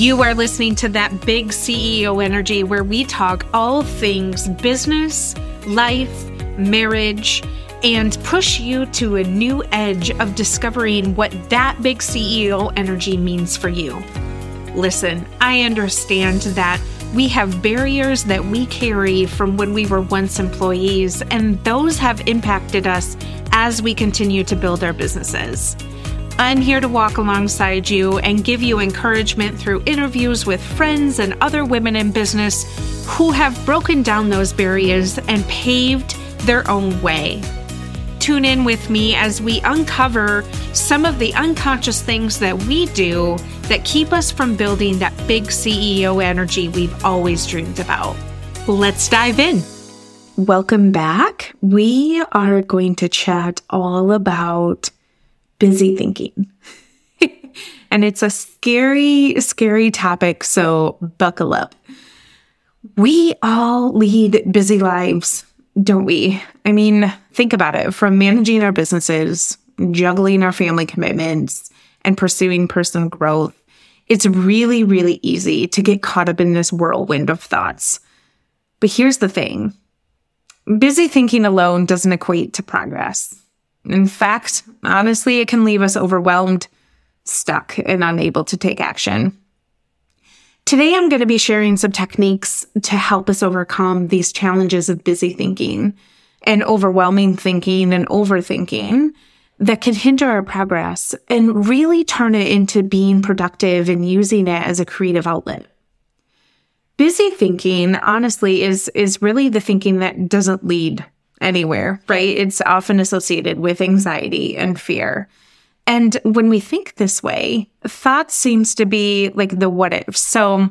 You are listening to that big CEO energy where we talk all things business, life, marriage, and push you to a new edge of discovering what that big CEO energy means for you. Listen, I understand that we have barriers that we carry from when we were once employees, and those have impacted us as we continue to build our businesses. I'm here to walk alongside you and give you encouragement through interviews with friends and other women in business who have broken down those barriers and paved their own way. Tune in with me as we uncover some of the unconscious things that we do that keep us from building that big CEO energy we've always dreamed about. Let's dive in. Welcome back. We are going to chat all about busy thinking. and it's a scary, scary topic, so buckle up. We all lead busy lives, don't we? I mean, think about it from managing our businesses, juggling our family commitments, and pursuing personal growth. It's really, really easy to get caught up in this whirlwind of thoughts. But here's the thing busy thinking alone doesn't equate to progress. In fact, honestly, it can leave us overwhelmed, stuck, and unable to take action. Today, I'm going to be sharing some techniques to help us overcome these challenges of busy thinking and overwhelming thinking and overthinking that can hinder our progress and really turn it into being productive and using it as a creative outlet. Busy thinking, honestly, is, is really the thinking that doesn't lead anywhere, right? It's often associated with anxiety and fear. And when we think this way, thought seems to be like the what if. So,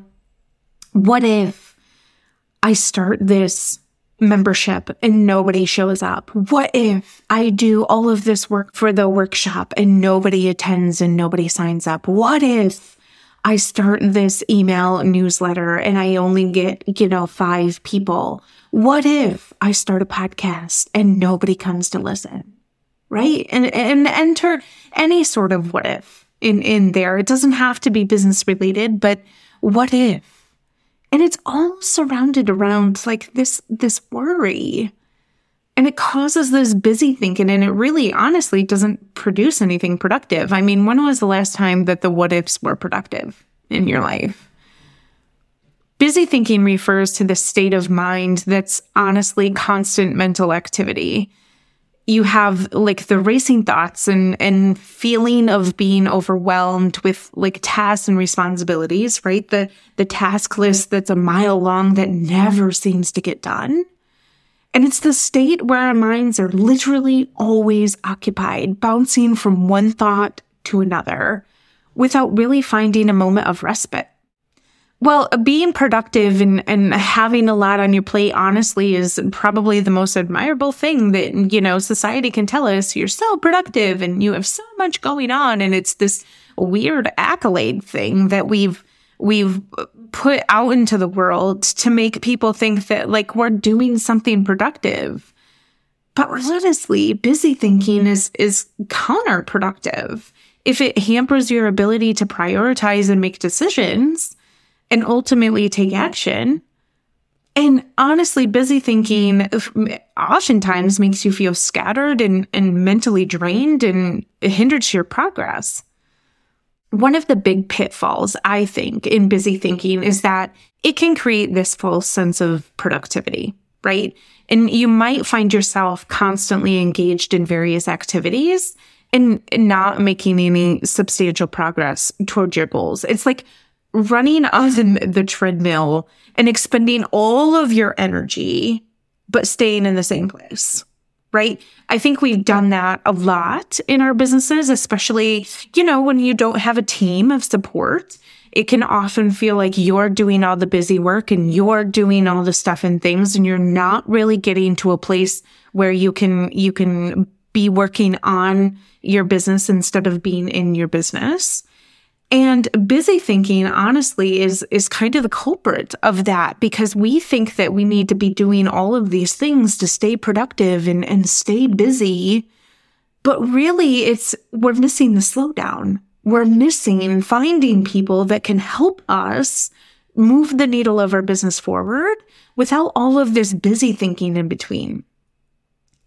what if I start this membership and nobody shows up? What if I do all of this work for the workshop and nobody attends and nobody signs up? What if I start this email newsletter and I only get, you know, five people? What if I start a podcast and nobody comes to listen? Right? And, and enter any sort of what if in, in there. It doesn't have to be business related, but what if? And it's all surrounded around like this, this worry. And it causes this busy thinking and it really honestly doesn't produce anything productive. I mean, when was the last time that the what ifs were productive in your life? Busy thinking refers to the state of mind that's honestly constant mental activity. You have like the racing thoughts and, and feeling of being overwhelmed with like tasks and responsibilities, right? The, the task list that's a mile long that never seems to get done. And it's the state where our minds are literally always occupied, bouncing from one thought to another without really finding a moment of respite. Well, being productive and, and having a lot on your plate, honestly, is probably the most admirable thing that, you know, society can tell us. You're so productive and you have so much going on. And it's this weird accolade thing that we've, we've put out into the world to make people think that like we're doing something productive. But honestly, busy thinking is, is counterproductive. If it hampers your ability to prioritize and make decisions, and ultimately take action. And honestly, busy thinking oftentimes makes you feel scattered and, and mentally drained and hinders your progress. One of the big pitfalls, I think, in busy thinking is that it can create this false sense of productivity, right? And you might find yourself constantly engaged in various activities and not making any substantial progress towards your goals. It's like running on the treadmill and expending all of your energy, but staying in the same place. Right. I think we've done that a lot in our businesses, especially, you know, when you don't have a team of support. It can often feel like you're doing all the busy work and you're doing all the stuff and things and you're not really getting to a place where you can, you can be working on your business instead of being in your business. And busy thinking, honestly, is, is kind of the culprit of that because we think that we need to be doing all of these things to stay productive and, and stay busy. But really, it's, we're missing the slowdown, we're missing finding people that can help us move the needle of our business forward without all of this busy thinking in between.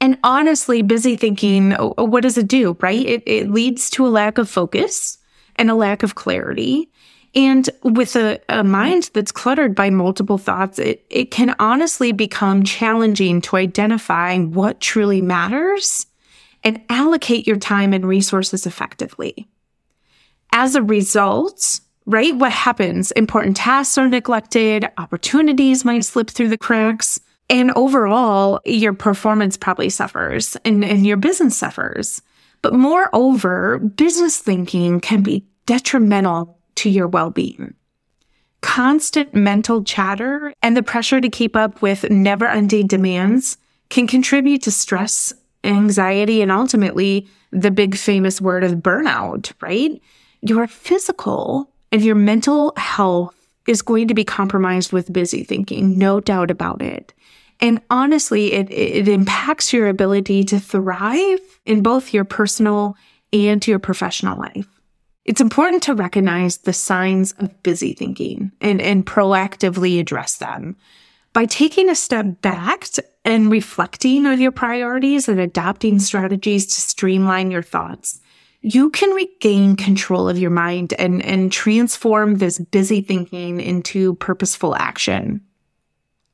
And honestly, busy thinking, oh, what does it do, right? It, it leads to a lack of focus and a lack of clarity. And with a, a mind that's cluttered by multiple thoughts, it, it can honestly become challenging to identify what truly matters and allocate your time and resources effectively. As a result, right, what happens? Important tasks are neglected, opportunities might slip through the cracks, and overall, your performance probably suffers and, and your business suffers. But moreover, business thinking can be detrimental to your well being. Constant mental chatter and the pressure to keep up with never ending demands can contribute to stress, anxiety, and ultimately the big famous word of burnout, right? Your physical and your mental health is going to be compromised with busy thinking, no doubt about it. And honestly, it, it impacts your ability to thrive in both your personal and your professional life. It's important to recognize the signs of busy thinking and, and proactively address them. By taking a step back and reflecting on your priorities and adopting strategies to streamline your thoughts, you can regain control of your mind and, and transform this busy thinking into purposeful action.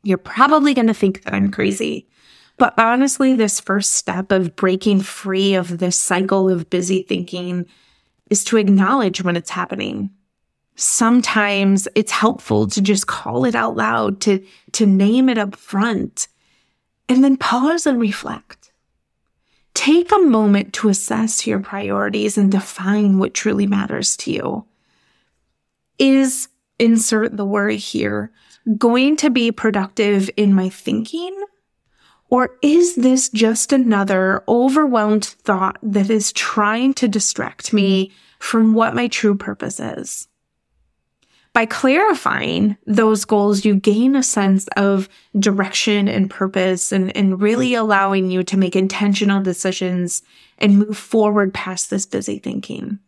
You're probably going to think that I'm crazy. But honestly, this first step of breaking free of this cycle of busy thinking is to acknowledge when it's happening. Sometimes it's helpful to just call it out loud, to, to name it up front, and then pause and reflect. Take a moment to assess your priorities and define what truly matters to you. Is, insert the word here, going to be productive in my thinking? Or is this just another overwhelmed thought that is trying to distract me from what my true purpose is? By clarifying those goals, you gain a sense of direction and purpose and, and really allowing you to make intentional decisions and move forward past this busy thinking.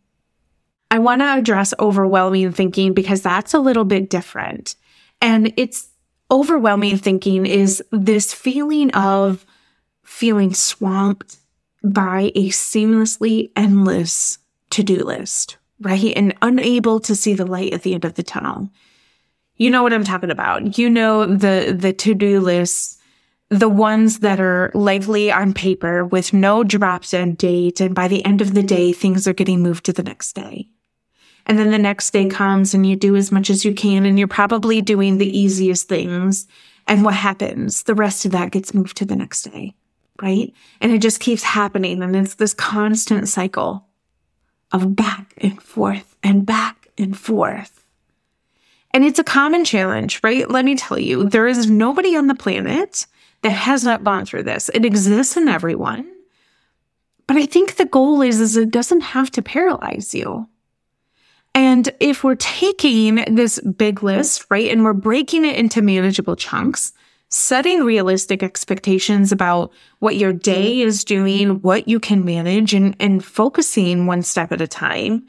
I want to address overwhelming thinking because that's a little bit different. And it's overwhelming thinking is this feeling of feeling swamped by a seamlessly endless to do list, right? And unable to see the light at the end of the tunnel. You know what I'm talking about. You know the, the to do lists, the ones that are lively on paper with no drop dead date. And by the end of the day, things are getting moved to the next day. And then the next day comes and you do as much as you can and you're probably doing the easiest things. And what happens? The rest of that gets moved to the next day, right? And it just keeps happening. And it's this constant cycle of back and forth and back and forth. And it's a common challenge, right? Let me tell you, there is nobody on the planet that has not gone through this. It exists in everyone. But I think the goal is, is it doesn't have to paralyze you. And if we're taking this big list, right, and we're breaking it into manageable chunks, setting realistic expectations about what your day mm-hmm. is doing, what you can manage, and, and focusing one step at a time,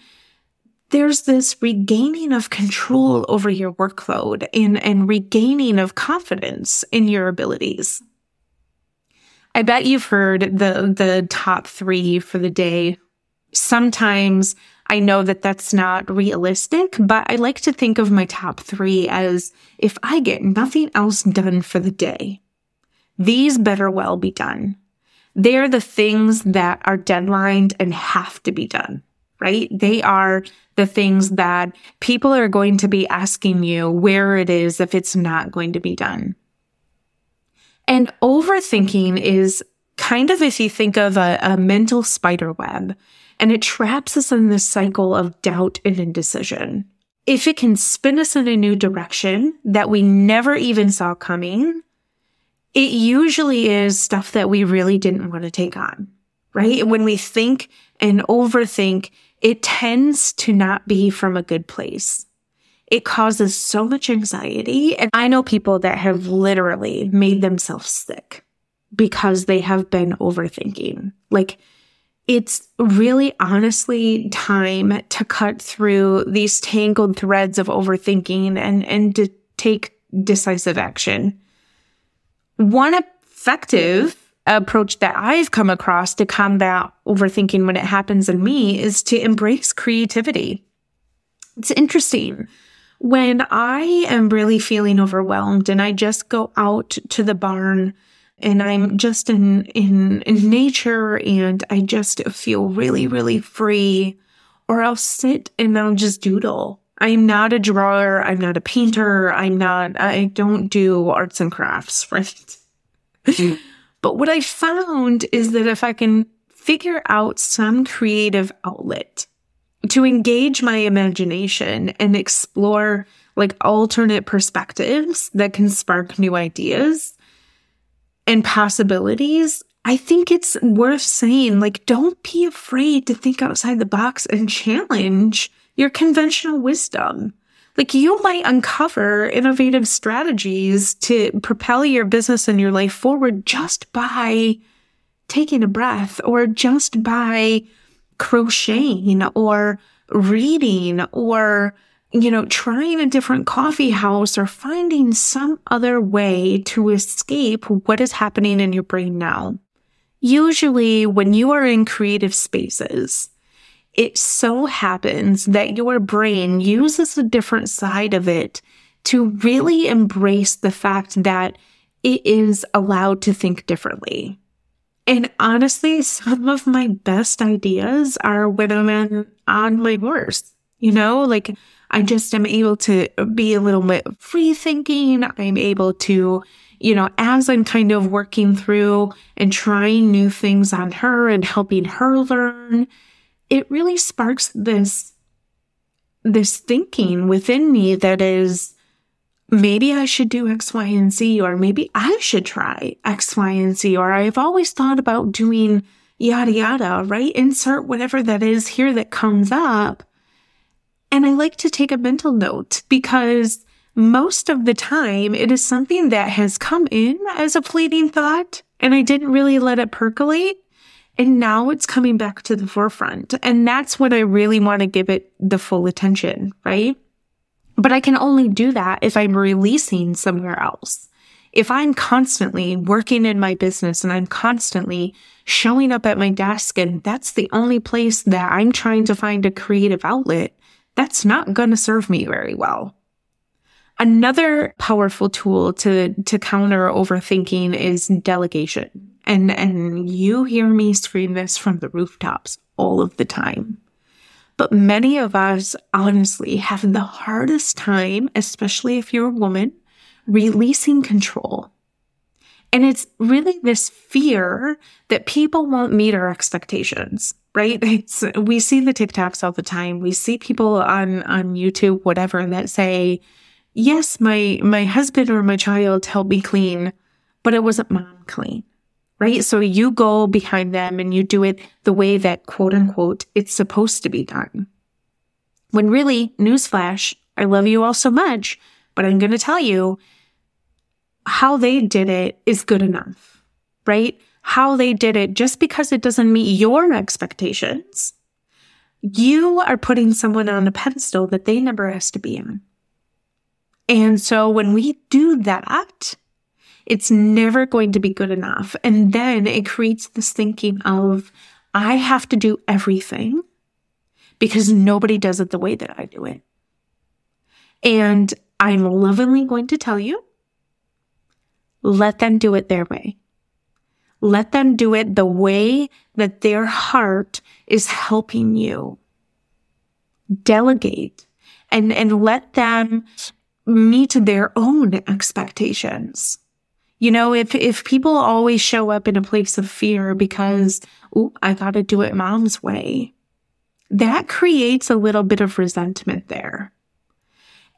there's this regaining of control over your workload and, and regaining of confidence in your abilities. I bet you've heard the, the top three for the day. Sometimes I know that that's not realistic, but I like to think of my top three as if I get nothing else done for the day, these better well be done. They're the things that are deadlined and have to be done, right? They are the things that people are going to be asking you where it is if it's not going to be done. And overthinking is kind of if you think of a, a mental spider web and it traps us in this cycle of doubt and indecision. If it can spin us in a new direction that we never even saw coming, it usually is stuff that we really didn't want to take on, right? When we think and overthink, it tends to not be from a good place. It causes so much anxiety. And I know people that have literally made themselves sick because they have been overthinking. Like it's really honestly time to cut through these tangled threads of overthinking and, and to take decisive action. One effective approach that I've come across to combat overthinking when it happens in me is to embrace creativity. It's interesting. When I am really feeling overwhelmed and I just go out to the barn and I'm just in, in, in nature and I just feel really, really free, or I'll sit and I'll just doodle. I'm not a drawer. I'm not a painter. I'm not, I don't do arts and crafts, right? Mm. but what I found is that if I can figure out some creative outlet to engage my imagination and explore like alternate perspectives that can spark new ideas and possibilities, I think it's worth saying, like, don't be afraid to think outside the box and challenge your conventional wisdom. Like you might uncover innovative strategies to propel your business and your life forward just by taking a breath or just by crocheting or reading or, you know, trying a different coffee house or finding some other way to escape what is happening in your brain now. Usually when you are in creative spaces, it so happens that your brain uses a different side of it to really embrace the fact that it is allowed to think differently. And honestly, some of my best ideas are when I'm on my horse. You know, like I just am able to be a little bit free thinking. I'm able to, you know, as I'm kind of working through and trying new things on her and helping her learn, it really sparks this this thinking within me that is maybe I should do X, Y, and Z, or maybe I should try X, Y, and Z, or I've always thought about doing yada yada, right? Insert whatever that is here that comes up. And I like to take a mental note because most of the time it is something that has come in as a fleeting thought and I didn't really let it percolate. And now it's coming back to the forefront. And that's what I really want to give it the full attention, right? But I can only do that if I'm releasing somewhere else. If I'm constantly working in my business and I'm constantly showing up at my desk and that's the only place that I'm trying to find a creative outlet, that's not going to serve me very well. Another powerful tool to, to counter overthinking is delegation. And, and you hear me scream this from the rooftops all of the time. But many of us honestly have the hardest time, especially if you're a woman, releasing control. And it's really this fear that people won't meet our expectations, right? It's, we see the TikToks all the time. We see people on, on YouTube, whatever, that say, yes, my, my husband or my child helped me clean, but it wasn't mom clean right? So you go behind them and you do it the way that quote unquote it's supposed to be done. When really, newsflash, I love you all so much, but I'm going to tell you how they did it is good enough, right? How they did it just because it doesn't meet your expectations. You are putting someone on a pedestal that they never asked to be on. And so when we do that, it's never going to be good enough. And then it creates this thinking of, I have to do everything because nobody does it the way that I do it. And I'm lovingly going to tell you, let them do it their way. Let them do it the way that their heart is helping you. Delegate and, and let them meet their own expectations. You know, if, if people always show up in a place of fear because, oh, I got to do it mom's way, that creates a little bit of resentment there.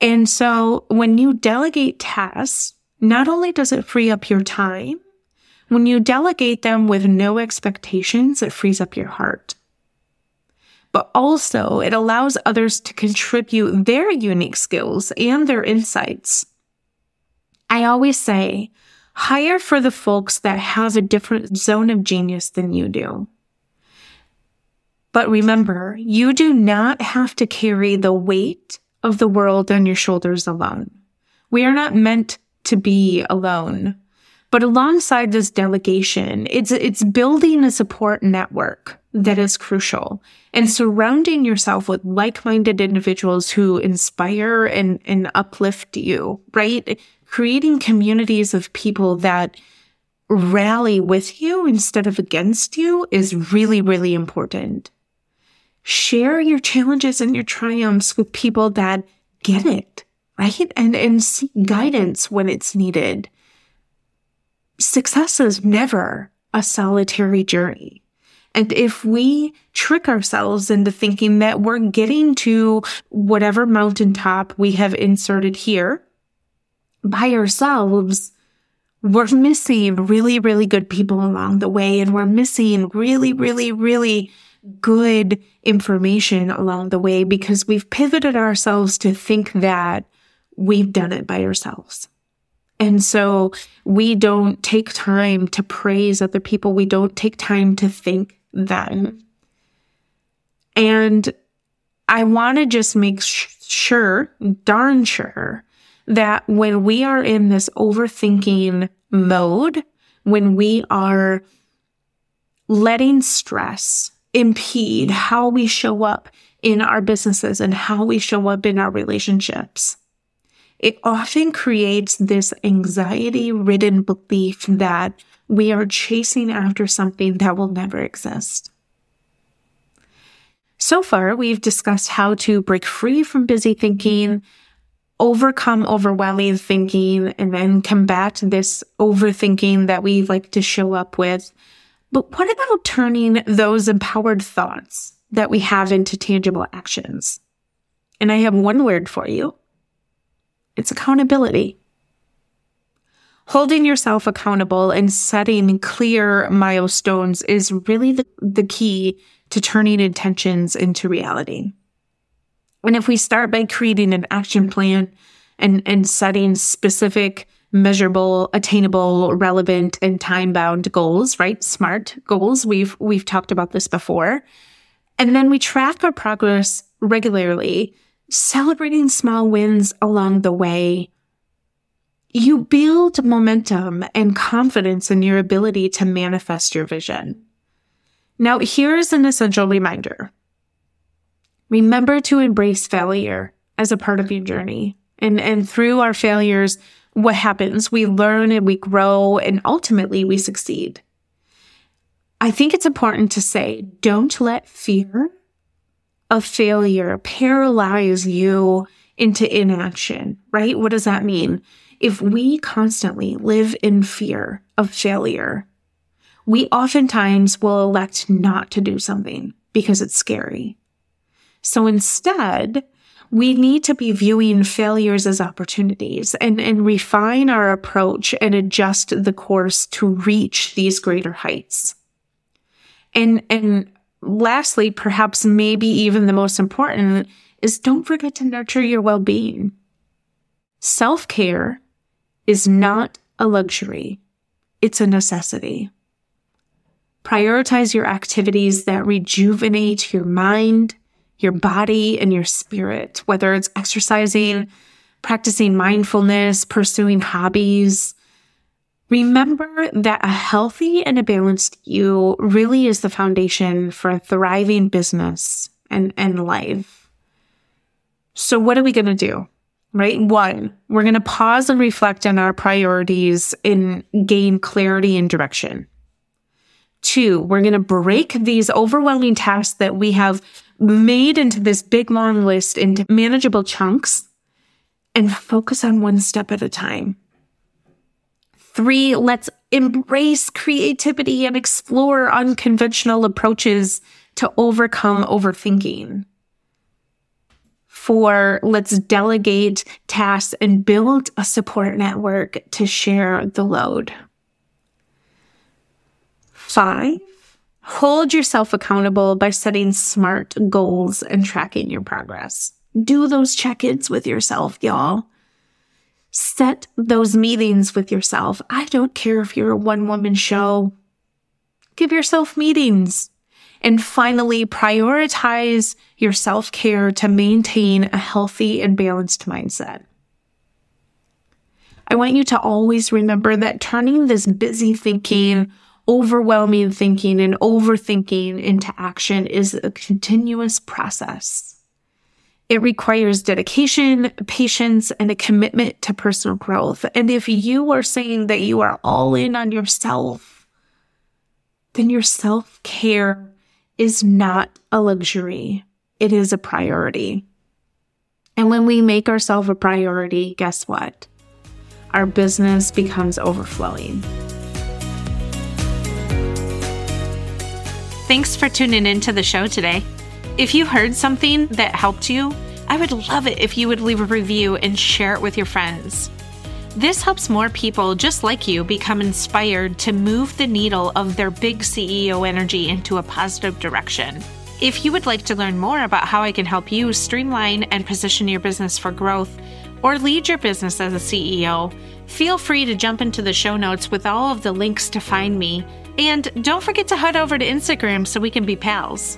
And so when you delegate tasks, not only does it free up your time, when you delegate them with no expectations, it frees up your heart. But also it allows others to contribute their unique skills and their insights. I always say, hire for the folks that have a different zone of genius than you do. But remember, you do not have to carry the weight of the world on your shoulders alone. We are not meant to be alone. But alongside this delegation, it's, it's building a support network that is crucial and surrounding yourself with like-minded individuals who inspire and, and uplift you, right? Creating communities of people that rally with you instead of against you is really, really important. Share your challenges and your triumphs with people that get it, right? And, and seek guidance when it's needed success is never a solitary journey. And if we trick ourselves into thinking that we're getting to whatever mountaintop we have inserted here by ourselves, we're missing really, really good people along the way. And we're missing really, really, really good information along the way because we've pivoted ourselves to think that we've done it by ourselves. And so we don't take time to praise other people. We don't take time to thank them. And I want to just make sh- sure, darn sure, that when we are in this overthinking mode, when we are letting stress impede how we show up in our businesses and how we show up in our relationships, it often creates this anxiety ridden belief that we are chasing after something that will never exist. So far, we've discussed how to break free from busy thinking, overcome overwhelming thinking, and then combat this overthinking that we like to show up with. But what about turning those empowered thoughts that we have into tangible actions? And I have one word for you it's accountability. Holding yourself accountable and setting clear milestones is really the, the key to turning intentions into reality. And if we start by creating an action plan and, and setting specific, measurable, attainable, relevant, and time bound goals, right? Smart goals. We've, we've talked about this before. And then we track our progress regularly celebrating small wins along the way, you build momentum and confidence in your ability to manifest your vision. Now, here's an essential reminder. Remember to embrace failure as a part of your journey. And, and through our failures, what happens? We learn and we grow and ultimately we succeed. I think it's important to say, don't let fear of failure paralyze you into inaction, right? What does that mean? If we constantly live in fear of failure, we oftentimes will elect not to do something because it's scary. So instead, we need to be viewing failures as opportunities and, and refine our approach and adjust the course to reach these greater heights. And, and lastly, perhaps maybe even the most important is don't forget to nurture your well-being. Self-care is not a luxury. It's a necessity. Prioritize your activities that rejuvenate your mind, your body, and your spirit, whether it's exercising, practicing mindfulness, pursuing hobbies, Remember that a healthy and a balanced you really is the foundation for a thriving business and, and life. So what are we going to do? Right? One, we're going to pause and reflect on our priorities and gain clarity and direction. Two, we're going to break these overwhelming tasks that we have made into this big long list into manageable chunks and focus on one step at a time. Three, let's embrace creativity and explore unconventional approaches to overcome overthinking. Four, let's delegate tasks and build a support network to share the load. Five, hold yourself accountable by setting smart goals and tracking your progress. Do those check ins with yourself, y'all. Set those meetings with yourself. I don't care if you're a one woman show. Give yourself meetings And finally, prioritize your self care to maintain a healthy and balanced mindset. I want you to always remember that turning this busy thinking, overwhelming thinking, and overthinking into action is a continuous process. It requires dedication, patience, and a commitment to personal growth. And if you are saying that you are all in on yourself, then your self care is not a luxury. It is a priority. And when we make ourselves a priority, guess what? Our business becomes overflowing. Thanks for tuning into the show today. If you heard something that helped you, I would love it if you would leave a review and share it with your friends. This helps more people just like you become inspired to move the needle of their big CEO energy into a positive direction. If you would like to learn more about how I can help you streamline and position your business for growth or lead your business as a CEO, feel free to jump into the show notes with all of the links to find me. And don't forget to head over to Instagram so we can be pals.